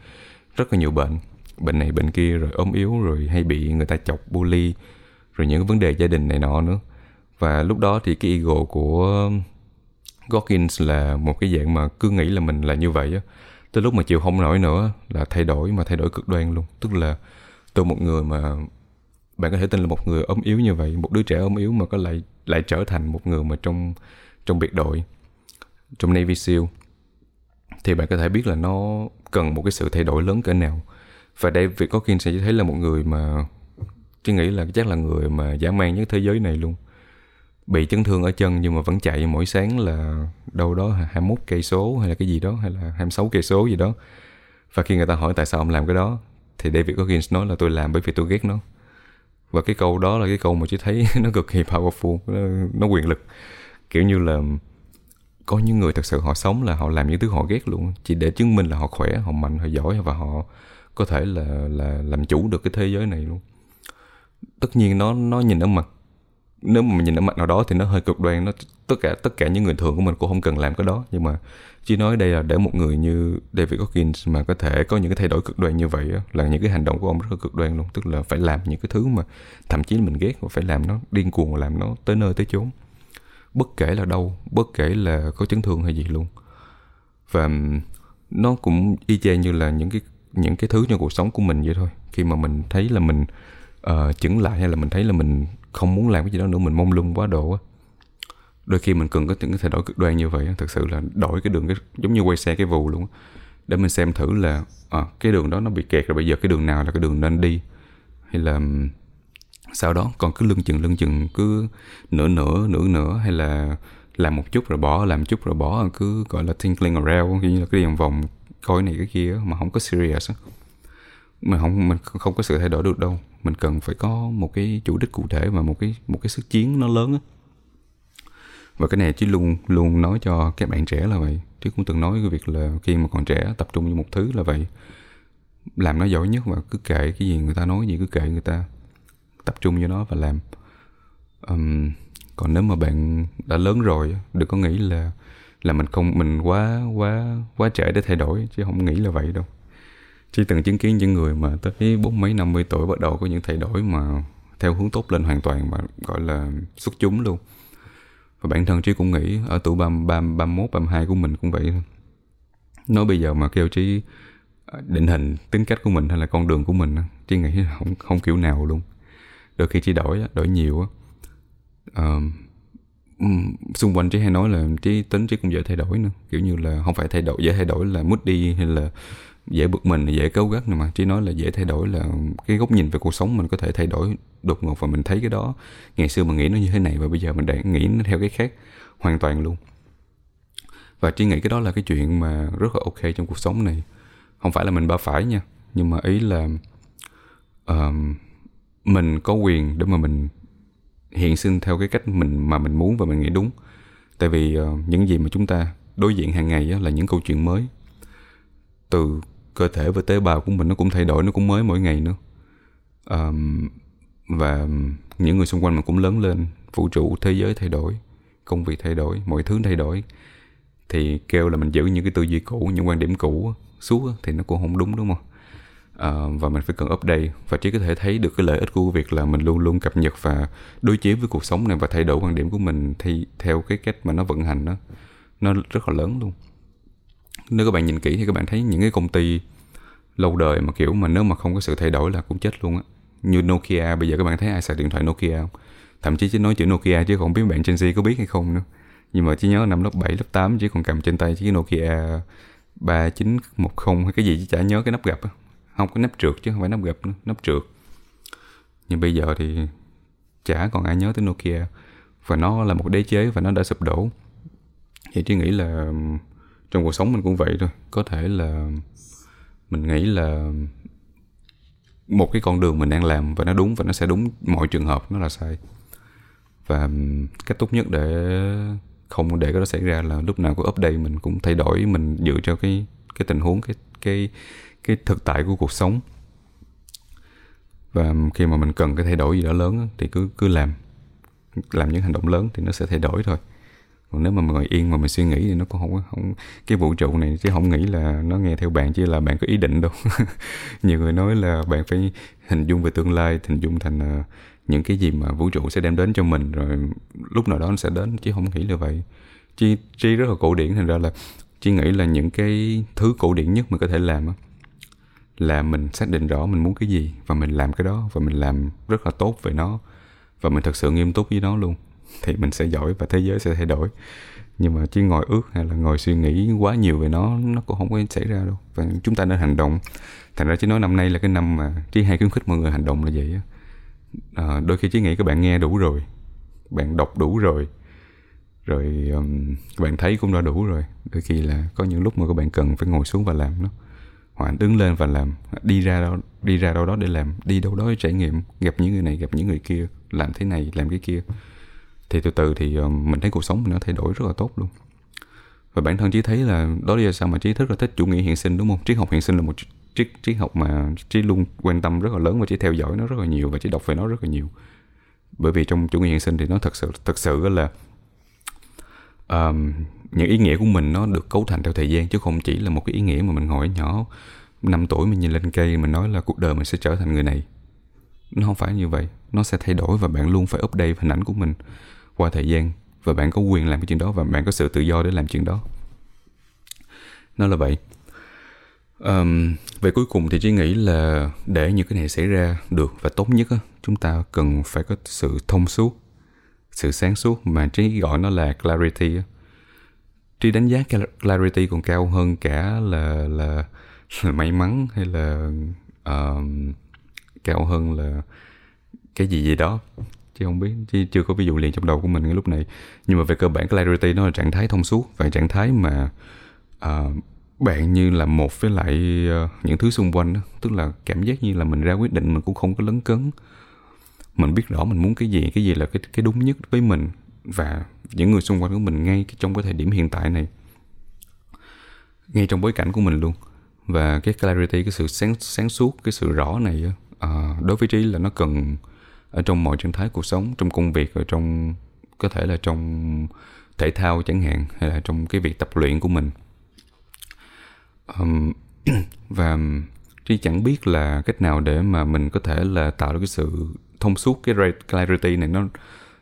rất là nhiều bệnh. Bệnh này, bệnh kia, rồi ốm yếu, rồi hay bị người ta chọc bully, rồi những vấn đề gia đình này nọ nữa. Và lúc đó thì cái ego của Goggins là một cái dạng mà cứ nghĩ là mình là như vậy á. Tới lúc mà chịu không nổi nữa là thay đổi, mà thay đổi cực đoan luôn. Tức là từ một người mà bạn có thể tin là một người ốm yếu như vậy, một đứa trẻ ốm yếu mà có lại lại trở thành một người mà trong trong biệt đội, trong Navy SEAL, thì bạn có thể biết là nó cần một cái sự thay đổi lớn cỡ nào. Và đây việc có Goggins sẽ thấy là một người mà tôi nghĩ là chắc là người mà dã man nhất thế giới này luôn. Bị chấn thương ở chân nhưng mà vẫn chạy mỗi sáng là đâu đó 21 cây số hay là cái gì đó, hay là 26 cây số gì đó. Và khi người ta hỏi tại sao ông làm cái đó, thì David Goggins nói là tôi làm bởi vì tôi ghét nó và cái câu đó là cái câu mà chị thấy nó cực kỳ powerful nó, nó quyền lực. Kiểu như là có những người thật sự họ sống là họ làm những thứ họ ghét luôn. Chỉ để chứng minh là họ khỏe họ mạnh họ giỏi và họ có thể là là làm chủ được cái thế giới này luôn. Tất nhiên nó nó nhìn ở mặt nếu mà mình nhìn ở mặt nào đó thì nó hơi cực đoan nó tất cả tất cả những người thường của mình cũng không cần làm cái đó. Nhưng mà chỉ nói đây là để một người như David Goggins mà có thể có những cái thay đổi cực đoan như vậy là những cái hành động của ông rất là cực đoan luôn. Tức là phải làm những cái thứ mà thậm chí mình ghét và phải làm nó điên cuồng làm nó tới nơi tới chốn. Bất kể là đâu bất kể là có chấn thương hay gì luôn. Và nó cũng y chang như là những cái những cái thứ trong cuộc sống của mình vậy thôi. Khi mà mình thấy là mình uh, chững lại hay là mình thấy là mình không muốn làm cái gì đó nữa mình mong lung quá độ á. Đôi khi mình cần có những cái thay đổi cực đoan như vậy thực sự là đổi cái đường cái giống như quay xe cái vù luôn để mình xem thử là à, cái đường đó nó bị kẹt rồi bây giờ cái đường nào là cái đường nên đi? Hay là sau đó còn cứ lưng chừng lưng chừng cứ nửa nửa nửa nửa hay là làm một chút rồi bỏ làm chút rồi bỏ cứ gọi là tinkling around như là cái vòng vòng coi này cái kia mà không có serious mà không mình không có sự thay đổi được đâu mình cần phải có một cái chủ đích cụ thể và một cái một cái sức chiến nó lớn á. Và cái này chỉ luôn luôn nói cho các bạn trẻ là vậy. Chứ cũng từng nói cái việc là khi mà còn trẻ tập trung vào một thứ là vậy. Làm nó giỏi nhất và cứ kệ cái gì người ta nói gì cứ kệ người ta tập trung vô nó và làm. Um, còn nếu mà bạn đã lớn rồi đừng có nghĩ là là mình không mình quá quá quá trẻ để thay đổi chứ không nghĩ là vậy đâu chỉ từng chứng kiến những người mà tới bốn mấy năm mươi tuổi bắt đầu có những thay đổi mà theo hướng tốt lên hoàn toàn mà gọi là xuất chúng luôn. Và bản thân trí cũng nghĩ ở tuổi ba ba ba mốt ba hai của mình cũng vậy nói bây giờ mà kêu trí à, định hình tính cách của mình hay là con đường của mình trí nghĩ không không kiểu nào luôn. Đôi khi trí đổi đổi nhiều á. Uh, xung quanh trí hay nói là trí tính trí cũng dễ thay đổi nữa. Kiểu như là không phải thay đổi dễ thay đổi là mất đi hay là dễ bực mình dễ cấu gắt mà. Chỉ nói là dễ thay đổi là cái góc nhìn về cuộc sống mình có thể thay đổi đột ngột và mình thấy cái đó. Ngày xưa mình nghĩ nó như thế này và bây giờ mình đang nghĩ nó theo cái khác hoàn toàn luôn. Và chỉ nghĩ cái đó là cái chuyện mà rất là ok trong cuộc sống này. Không phải là mình ba phải nha nhưng mà ý là uh, mình có quyền để mà mình hiện sinh theo cái cách mình mà mình muốn và mình nghĩ đúng. Tại vì uh, những gì mà chúng ta đối diện hàng ngày á, là những câu chuyện mới. Từ cơ thể và tế bào của mình nó cũng thay đổi nó cũng mới mỗi ngày nữa. Um, và những người xung quanh mình cũng lớn lên vũ trụ thế giới thay đổi công việc thay đổi mọi thứ thay đổi. Thì kêu là mình giữ những cái tư duy cũ những quan điểm cũ suốt thì nó cũng không đúng đúng không? Uh, và mình phải cần update và chỉ có thể thấy được cái lợi ích của việc là mình luôn luôn cập nhật và đối chiếu với cuộc sống này và thay đổi quan điểm của mình thì theo cái cách mà nó vận hành đó. Nó rất là lớn luôn nếu các bạn nhìn kỹ thì các bạn thấy những cái công ty lâu đời mà kiểu mà nếu mà không có sự thay đổi là cũng chết luôn á. Như Nokia bây giờ các bạn thấy ai xài điện thoại Nokia không? Thậm chí chỉ nói chữ Nokia chứ không biết bạn Gen Z có biết hay không nữa. Nhưng mà chỉ nhớ năm lớp 7, lớp 8 chỉ còn cầm trên tay chiếc Nokia 3910 hay cái gì chứ chả nhớ cái nắp gập á. Không có nắp trượt chứ không phải nắp gập nữa nắp trượt. Nhưng bây giờ thì chả còn ai nhớ tới Nokia. Và nó là một đế chế và nó đã sụp đổ. Thì chỉ nghĩ là trong cuộc sống mình cũng vậy thôi. Có thể là mình nghĩ là một cái con đường mình đang làm và nó đúng và nó sẽ đúng mọi trường hợp, nó là sai. Và cách tốt nhất để không để cái đó xảy ra là lúc nào có update mình, cũng thay đổi mình dựa cho cái cái tình huống, cái cái cái thực tại của cuộc sống. Và khi mà mình cần cái thay đổi gì đó lớn thì cứ cứ làm. Làm những hành động lớn thì nó sẽ thay đổi thôi còn nếu mà mình ngồi yên mà mình suy nghĩ thì nó cũng không không cái vũ trụ này chứ không nghĩ là nó nghe theo bạn chỉ là bạn có ý định đâu. Nhiều người nói là bạn phải hình dung về tương lai hình dung thành uh, những cái gì mà vũ trụ sẽ đem đến cho mình rồi lúc nào đó nó sẽ đến chứ không nghĩ là vậy. Chi chi rất là cổ điển thành ra là chi nghĩ là những cái thứ cổ điển nhất mình có thể làm là mình xác định rõ mình muốn cái gì và mình làm cái đó và mình làm rất là tốt về nó và mình thật sự nghiêm túc với nó luôn thì mình sẽ giỏi và thế giới sẽ thay đổi. Nhưng mà chỉ ngồi ước hay là ngồi suy nghĩ quá nhiều về nó nó cũng không có xảy ra đâu. Và chúng ta nên hành động. Thành ra chỉ nói năm nay là cái năm mà chỉ hay khuyến khích mọi người hành động là vậy á. À, đôi khi chỉ nghĩ các bạn nghe đủ rồi bạn đọc đủ rồi rồi um, các bạn thấy cũng đã đủ rồi. Đôi khi là có những lúc mà các bạn cần phải ngồi xuống và làm nó. Hoặc đứng lên và làm đi ra đâu đi ra đâu đó để làm đi đâu đó để trải nghiệm gặp những người này gặp những người kia làm thế này làm cái kia thì từ từ thì ờ, mình thấy cuộc sống mình nó thay đổi rất là tốt luôn. Và bản thân chỉ thấy là đó là sao mà trí rất là thích chủ nghĩa hiện sinh đúng không? Triết học hiện sinh là một triết triết học mà trí luôn quan tâm rất là lớn và chỉ theo dõi nó rất là nhiều và chỉ đọc về nó rất là nhiều. Bởi vì trong chủ nghĩa hiện sinh thì nó thật sự thật sự là um, những ý nghĩa của mình nó được cấu thành theo thời gian chứ không chỉ là một cái ý nghĩa mà mình ngồi nhỏ 5 tuổi mình nhìn lên cây mình nói là cuộc đời mình sẽ trở thành người này. Nó không phải như vậy. Nó sẽ thay đổi và bạn luôn phải update hình ảnh của mình qua thời gian và bạn có quyền làm cái chuyện đó và bạn có sự tự do để làm chuyện đó. Nó là vậy. Um, về cuối cùng thì chỉ nghĩ là để những cái này xảy ra được và tốt nhất á, chúng ta cần phải có sự thông suốt sự sáng suốt mà trí gọi nó là clarity á. trí đánh giá clarity còn cao hơn cả là là, là may mắn hay là um, cao hơn là cái gì gì đó chứ không biết chứ chưa có ví dụ liền trong đầu của mình cái lúc này. Nhưng mà về cơ bản clarity nó là trạng thái thông suốt và trạng thái mà uh, bạn như là một với lại uh, những thứ xung quanh đó. tức là cảm giác như là mình ra quyết định mình cũng không có lấn cấn. Mình biết rõ mình muốn cái gì cái gì là cái cái đúng nhất với mình và những người xung quanh của mình ngay trong cái thời điểm hiện tại này. Ngay trong bối cảnh của mình luôn. Và cái clarity cái sự sáng sáng suốt cái sự rõ này uh, đối với trí là nó cần ở trong mọi trạng thái cuộc sống trong công việc ở trong có thể là trong thể thao chẳng hạn hay là trong cái việc tập luyện của mình. Um, và trí chẳng biết là cách nào để mà mình có thể là tạo được cái sự thông suốt cái clarity này nó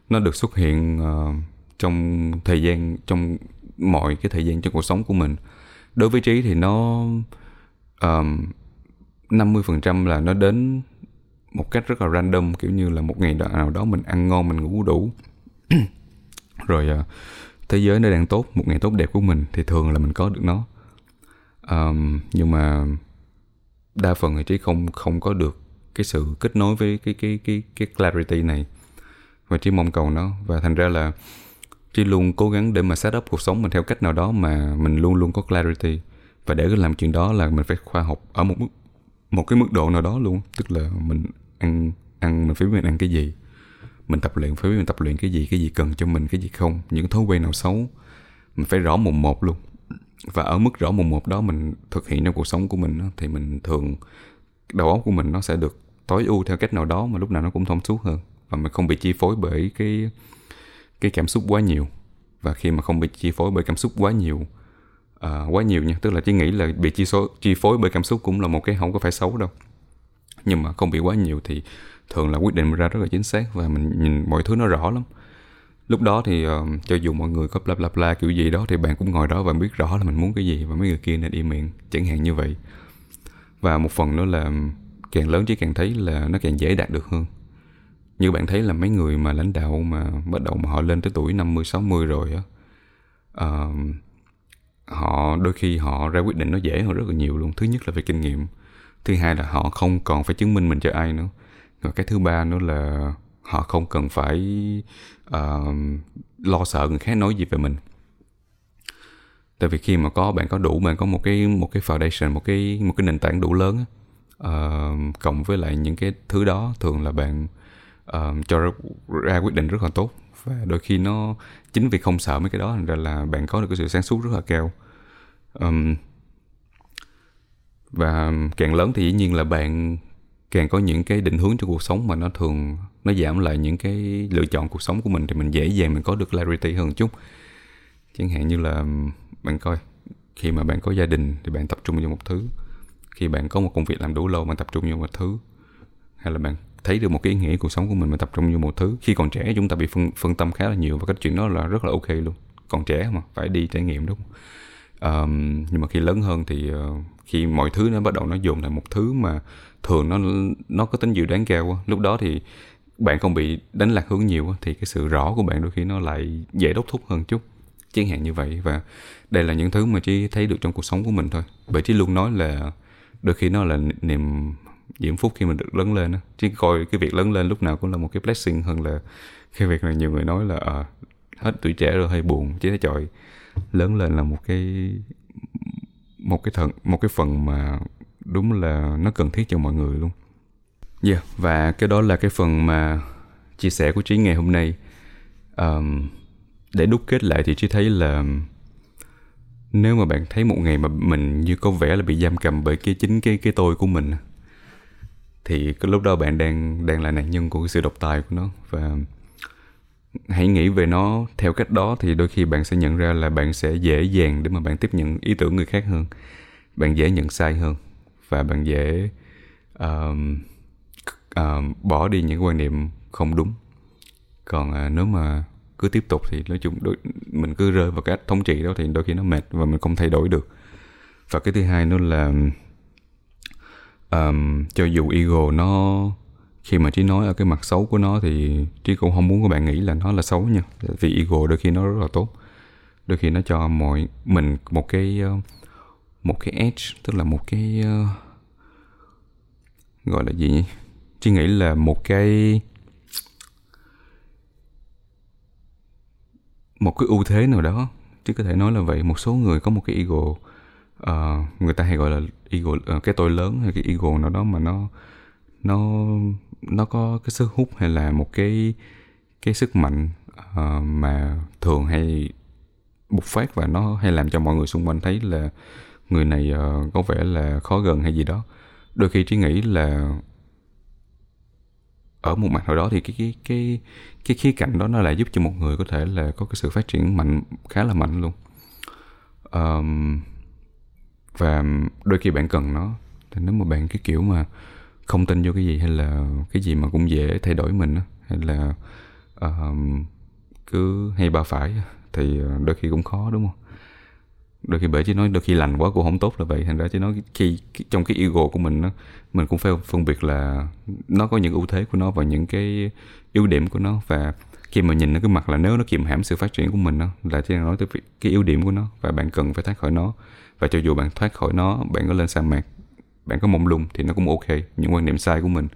nó được xuất hiện uh, trong thời gian trong mọi cái thời gian trong cuộc sống của mình. Đối với trí thì nó um, 50% là nó đến một cách rất là random kiểu như là một ngày nào đó mình ăn ngon mình ngủ đủ. Rồi uh, thế giới nó đang tốt một ngày tốt đẹp của mình thì thường là mình có được nó. Um, nhưng mà đa phần thì trí không không có được cái sự kết nối với cái cái cái cái clarity này. Và trí mong cầu nó. Và thành ra là trí luôn cố gắng để mà set up cuộc sống mình theo cách nào đó mà mình luôn luôn có clarity. Và để làm chuyện đó là mình phải khoa học ở một mức một cái mức độ nào đó luôn. Tức là mình ăn ăn mình phải biết mình ăn cái gì. Mình tập luyện phải biết mình tập luyện cái gì cái gì cần cho mình cái gì không. Những thói quen nào xấu mình phải rõ mồm một luôn. Và ở mức rõ mồm một đó mình thực hiện trong cuộc sống của mình thì mình thường đầu óc của mình nó sẽ được tối ưu theo cách nào đó mà lúc nào nó cũng thông suốt hơn. Và mình không bị chi phối bởi cái cái cảm xúc quá nhiều. Và khi mà không bị chi phối bởi cảm xúc quá nhiều uh, quá nhiều nha tức là chỉ nghĩ là bị chi số chi phối bởi cảm xúc cũng là một cái không có phải xấu đâu nhưng mà không bị quá nhiều thì thường là quyết định mình ra rất là chính xác và mình nhìn mọi thứ nó rõ lắm. Lúc đó thì uh, cho dù mọi người có bla bla bla kiểu gì đó thì bạn cũng ngồi đó và biết rõ là mình muốn cái gì và mấy người kia nên im miệng chẳng hạn như vậy. Và một phần nữa là càng lớn chỉ càng thấy là nó càng dễ đạt được hơn. Như bạn thấy là mấy người mà lãnh đạo mà bắt đầu mà họ lên tới tuổi 50 60 rồi á uh, họ đôi khi họ ra quyết định nó dễ hơn rất là nhiều luôn. Thứ nhất là về kinh nghiệm thứ hai là họ không còn phải chứng minh mình cho ai nữa. Rồi cái thứ ba nữa là họ không cần phải uh, lo sợ người khác nói gì về mình. Tại vì khi mà có bạn có đủ bạn có một cái một cái foundation một cái một cái nền tảng đủ lớn uh, cộng với lại những cái thứ đó thường là bạn uh, cho ra quyết định rất là tốt. Và đôi khi nó chính vì không sợ mấy cái đó thành ra là bạn có được cái sự sáng suốt rất là cao. Um, và càng lớn thì dĩ nhiên là bạn càng có những cái định hướng cho cuộc sống mà nó thường nó giảm lại những cái lựa chọn cuộc sống của mình thì mình dễ dàng mình có được clarity hơn chút. Chẳng hạn như là bạn coi khi mà bạn có gia đình thì bạn tập trung vào một thứ. Khi bạn có một công việc làm đủ lâu bạn tập trung vào một thứ. Hay là bạn thấy được một cái ý nghĩa cuộc sống của mình mà tập trung vào một thứ. Khi còn trẻ chúng ta bị phân, phân tâm khá là nhiều và cái chuyện đó là rất là ok luôn. Còn trẻ mà phải đi trải nghiệm đúng không? Um, nhưng mà khi lớn hơn thì uh, khi mọi thứ nó bắt đầu nó dồn lại một thứ mà thường nó nó có tính dự đoán cao lúc đó thì bạn không bị đánh lạc hướng nhiều thì cái sự rõ của bạn đôi khi nó lại dễ đốc thúc hơn chút. Chẳng hạn như vậy và đây là những thứ mà chỉ thấy được trong cuộc sống của mình thôi. Bởi chỉ luôn nói là đôi khi nó là niềm diễm phúc khi mình được lớn lên chứ coi cái việc lớn lên lúc nào cũng là một cái blessing hơn là cái việc là nhiều người nói là à, hết tuổi trẻ rồi hơi buồn. Chứ thấy trời lớn lên là một cái một cái thần một cái phần mà đúng là nó cần thiết cho mọi người luôn. Yeah và cái đó là cái phần mà chia sẻ của trí ngày hôm nay. Um, để đúc kết lại thì trí thấy là nếu mà bạn thấy một ngày mà mình như có vẻ là bị giam cầm bởi cái chính cái cái tôi của mình thì cái lúc đó bạn đang đang là nạn nhân của cái sự độc tài của nó. Và hãy nghĩ về nó theo cách đó thì đôi khi bạn sẽ nhận ra là bạn sẽ dễ dàng để mà bạn tiếp nhận ý tưởng người khác hơn. Bạn dễ nhận sai hơn và bạn dễ uh, uh, bỏ đi những quan niệm không đúng. Còn uh, nếu mà cứ tiếp tục thì nói chung đôi, mình cứ rơi vào cái thống trị đó thì đôi khi nó mệt và mình không thay đổi được. Và cái thứ hai nó là um, cho dù ego nó khi mà trí nói ở cái mặt xấu của nó thì trí cũng không muốn các bạn nghĩ là nó là xấu nha. Vì ego đôi khi nó rất là tốt. Đôi khi nó cho mọi mình một cái ờ, một cái edge tức là một cái uh, gọi là gì nhỉ? Trí nghĩ là một cái một cái ưu thế nào đó. Chứ có thể nói là vậy. Một số người có một cái ego uh, người ta hay gọi là ego uh, cái tôi lớn hay cái ego nào đó mà nó nó nó có cái sức hút hay là một cái cái sức mạnh uh, mà thường hay bộc phát và nó hay làm cho mọi người xung quanh thấy là người này uh, có vẻ là khó gần hay gì đó. Đôi khi trí nghĩ là ở một mặt nào đó thì cái cái cái cái khía cạnh đó nó lại giúp cho một người có thể là có cái sự phát triển mạnh khá là mạnh luôn. Um, và đôi khi bạn cần nó. Thì nếu mà bạn cái kiểu mà không tin vô cái gì hay là cái gì mà cũng dễ thay đổi mình hay là uh, cứ hay ba phải thì ờ, đôi khi cũng khó đúng không? Đôi khi bởi chứ nói đôi khi lành quá cũng không tốt là vậy. Thành ra chứ nói khi trong cái ego của mình nó mình cũng phải phân biệt là nó có những ưu thế của nó và những cái ưu điểm của nó. Và khi mà nhìn nó cái mặt là nếu nó kiềm hãm sự phát triển của mình đó, là chỉ nói tới cái ưu điểm của nó và bạn cần phải thoát khỏi nó. Và cho dù bạn thoát khỏi nó bạn có lên sa mạc bạn có mông lung thì nó cũng ok những quan niệm sai của mình.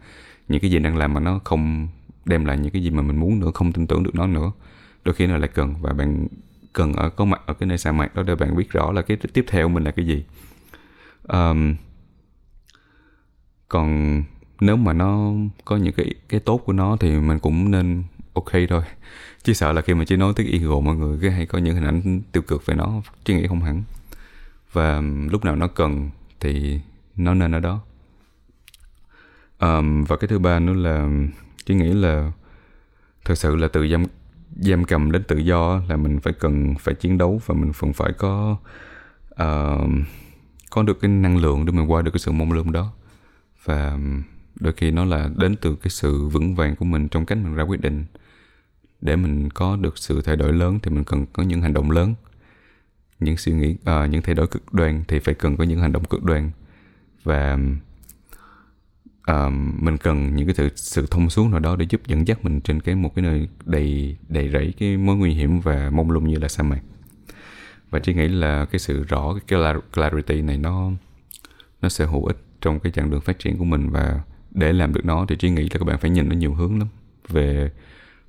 Những cái gì đang làm mà nó không đem lại những cái gì mà mình muốn nữa không tin tưởng được nó nữa đôi khi nó lại cần. Và bạn cần ở có mặt ở cái nơi sa mạc đó để bạn biết rõ là cái tiếp theo mình là cái gì. Um, còn nếu mà nó có những cái cái tốt của nó thì mình cũng nên ok thôi. Chứ sợ là khi mà chỉ nói tiếng ego mọi người cái hay có những hình ảnh tiêu cực về nó chứ nghĩ không hẳn. Và lúc nào nó cần thì nó nên ở đó. Um, và cái thứ ba nữa là cái nghĩ là thật sự là từ giam giam cầm đến tự do là mình phải cần phải chiến đấu và mình phần phải có uh, có được cái năng lượng để mình qua được cái sự mong lung đó. Và đôi khi nó là đến từ cái sự vững vàng của mình trong cách mình ra quyết định. Để mình có được sự thay đổi lớn thì mình cần có những hành động lớn. Những suy nghĩ uh, những thay đổi cực đoan thì phải cần có những hành động cực đoan và um, mình cần những cái sự sự thông suốt nào đó để giúp dẫn dắt mình trên cái một cái nơi đầy đầy rẫy cái mối nguy hiểm và mông lung như là sa mạc. Và chỉ nghĩ là cái sự rõ cái clarity này nó nó sẽ hữu ích trong cái chặng đường phát triển của mình và để làm được nó thì chỉ nghĩ là các bạn phải nhìn nó nhiều hướng lắm. Về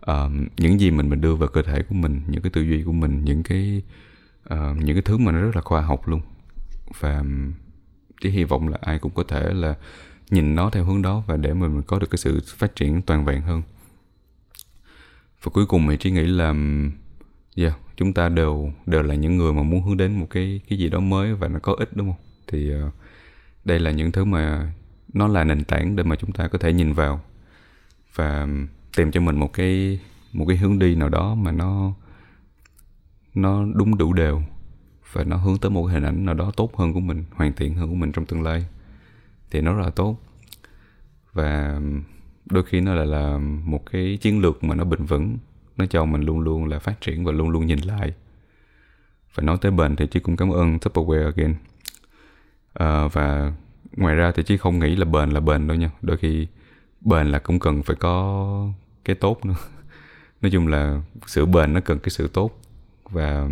um, những gì mình mình đưa vào cơ thể của mình những cái tư duy của mình những cái uh, những cái thứ mà nó rất là khoa học luôn. Và chỉ hy vọng là ai cũng có thể là nhìn nó theo hướng đó và để mình có được cái sự phát triển toàn vẹn hơn. Và cuối cùng thì chỉ nghĩ là yeah, chúng ta đều đều là những người mà muốn hướng đến một cái cái gì đó mới và nó có ích đúng không? Thì uh, đây là những thứ mà nó là nền tảng để mà chúng ta có thể nhìn vào và tìm cho mình một cái một cái hướng đi nào đó mà nó nó đúng đủ đều và nó hướng tới một hình ảnh nào đó tốt hơn của mình hoàn thiện hơn của mình trong tương lai. Thì nó rất là tốt. Và đôi khi nó lại là một cái chiến lược mà nó bền vững. Nó cho mình luôn luôn là phát triển và luôn luôn nhìn lại. Và nói tới bền thì chị cũng cảm ơn Tupperware again. À, và ngoài ra thì chị không nghĩ là bền là bền đâu nha. Đôi khi bền là cũng cần phải có cái tốt nữa. Nói chung là sự bền nó cần cái sự tốt. Và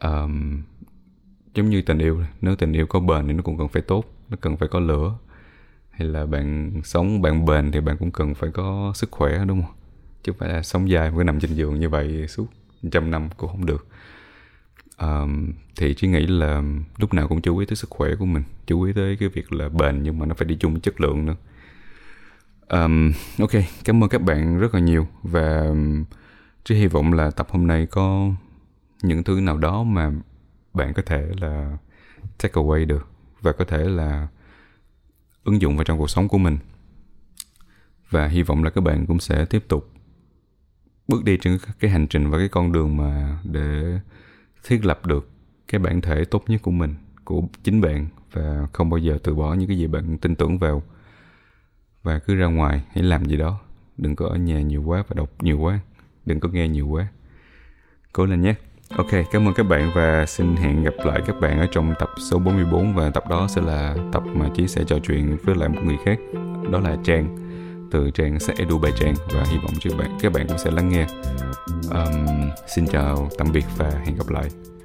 um, giống như tình yêu nếu tình yêu có bền thì nó cũng cần phải tốt nó cần phải có lửa. Hay là bạn sống bạn bền thì bạn cũng cần phải có sức khỏe đúng không? Chứ phải là sống dài cứ nằm trên giường như vậy suốt trăm năm cũng không được. Um, thì chỉ nghĩ là lúc nào cũng chú ý tới sức khỏe của mình chú ý tới cái việc là bền nhưng mà nó phải đi chung với chất lượng nữa. Um, ok cảm ơn các bạn rất là nhiều và chỉ hy vọng là tập hôm nay có những thứ nào đó mà bạn có thể là take away được và có thể là ứng dụng vào trong cuộc sống của mình. Và hy vọng là các bạn cũng sẽ tiếp tục bước đi trên cái hành trình và cái con đường mà để thiết lập được cái bản thể tốt nhất của mình, của chính bạn và không bao giờ từ bỏ những cái gì bạn tin tưởng vào. Và cứ ra ngoài, hãy làm gì đó. Đừng có ở nhà nhiều quá và đọc nhiều quá. Đừng có nghe nhiều quá. Cố lên nhé. Ok, cảm ơn các bạn và xin hẹn gặp lại các bạn ở trong tập số 44 và tập đó sẽ là tập mà Chí sẽ trò chuyện với lại một người khác. Đó là Trang từ Trang sẽ Edu bài Trang và hy vọng các bạn các bạn cũng sẽ lắng nghe. Um, xin chào tạm biệt và hẹn gặp lại.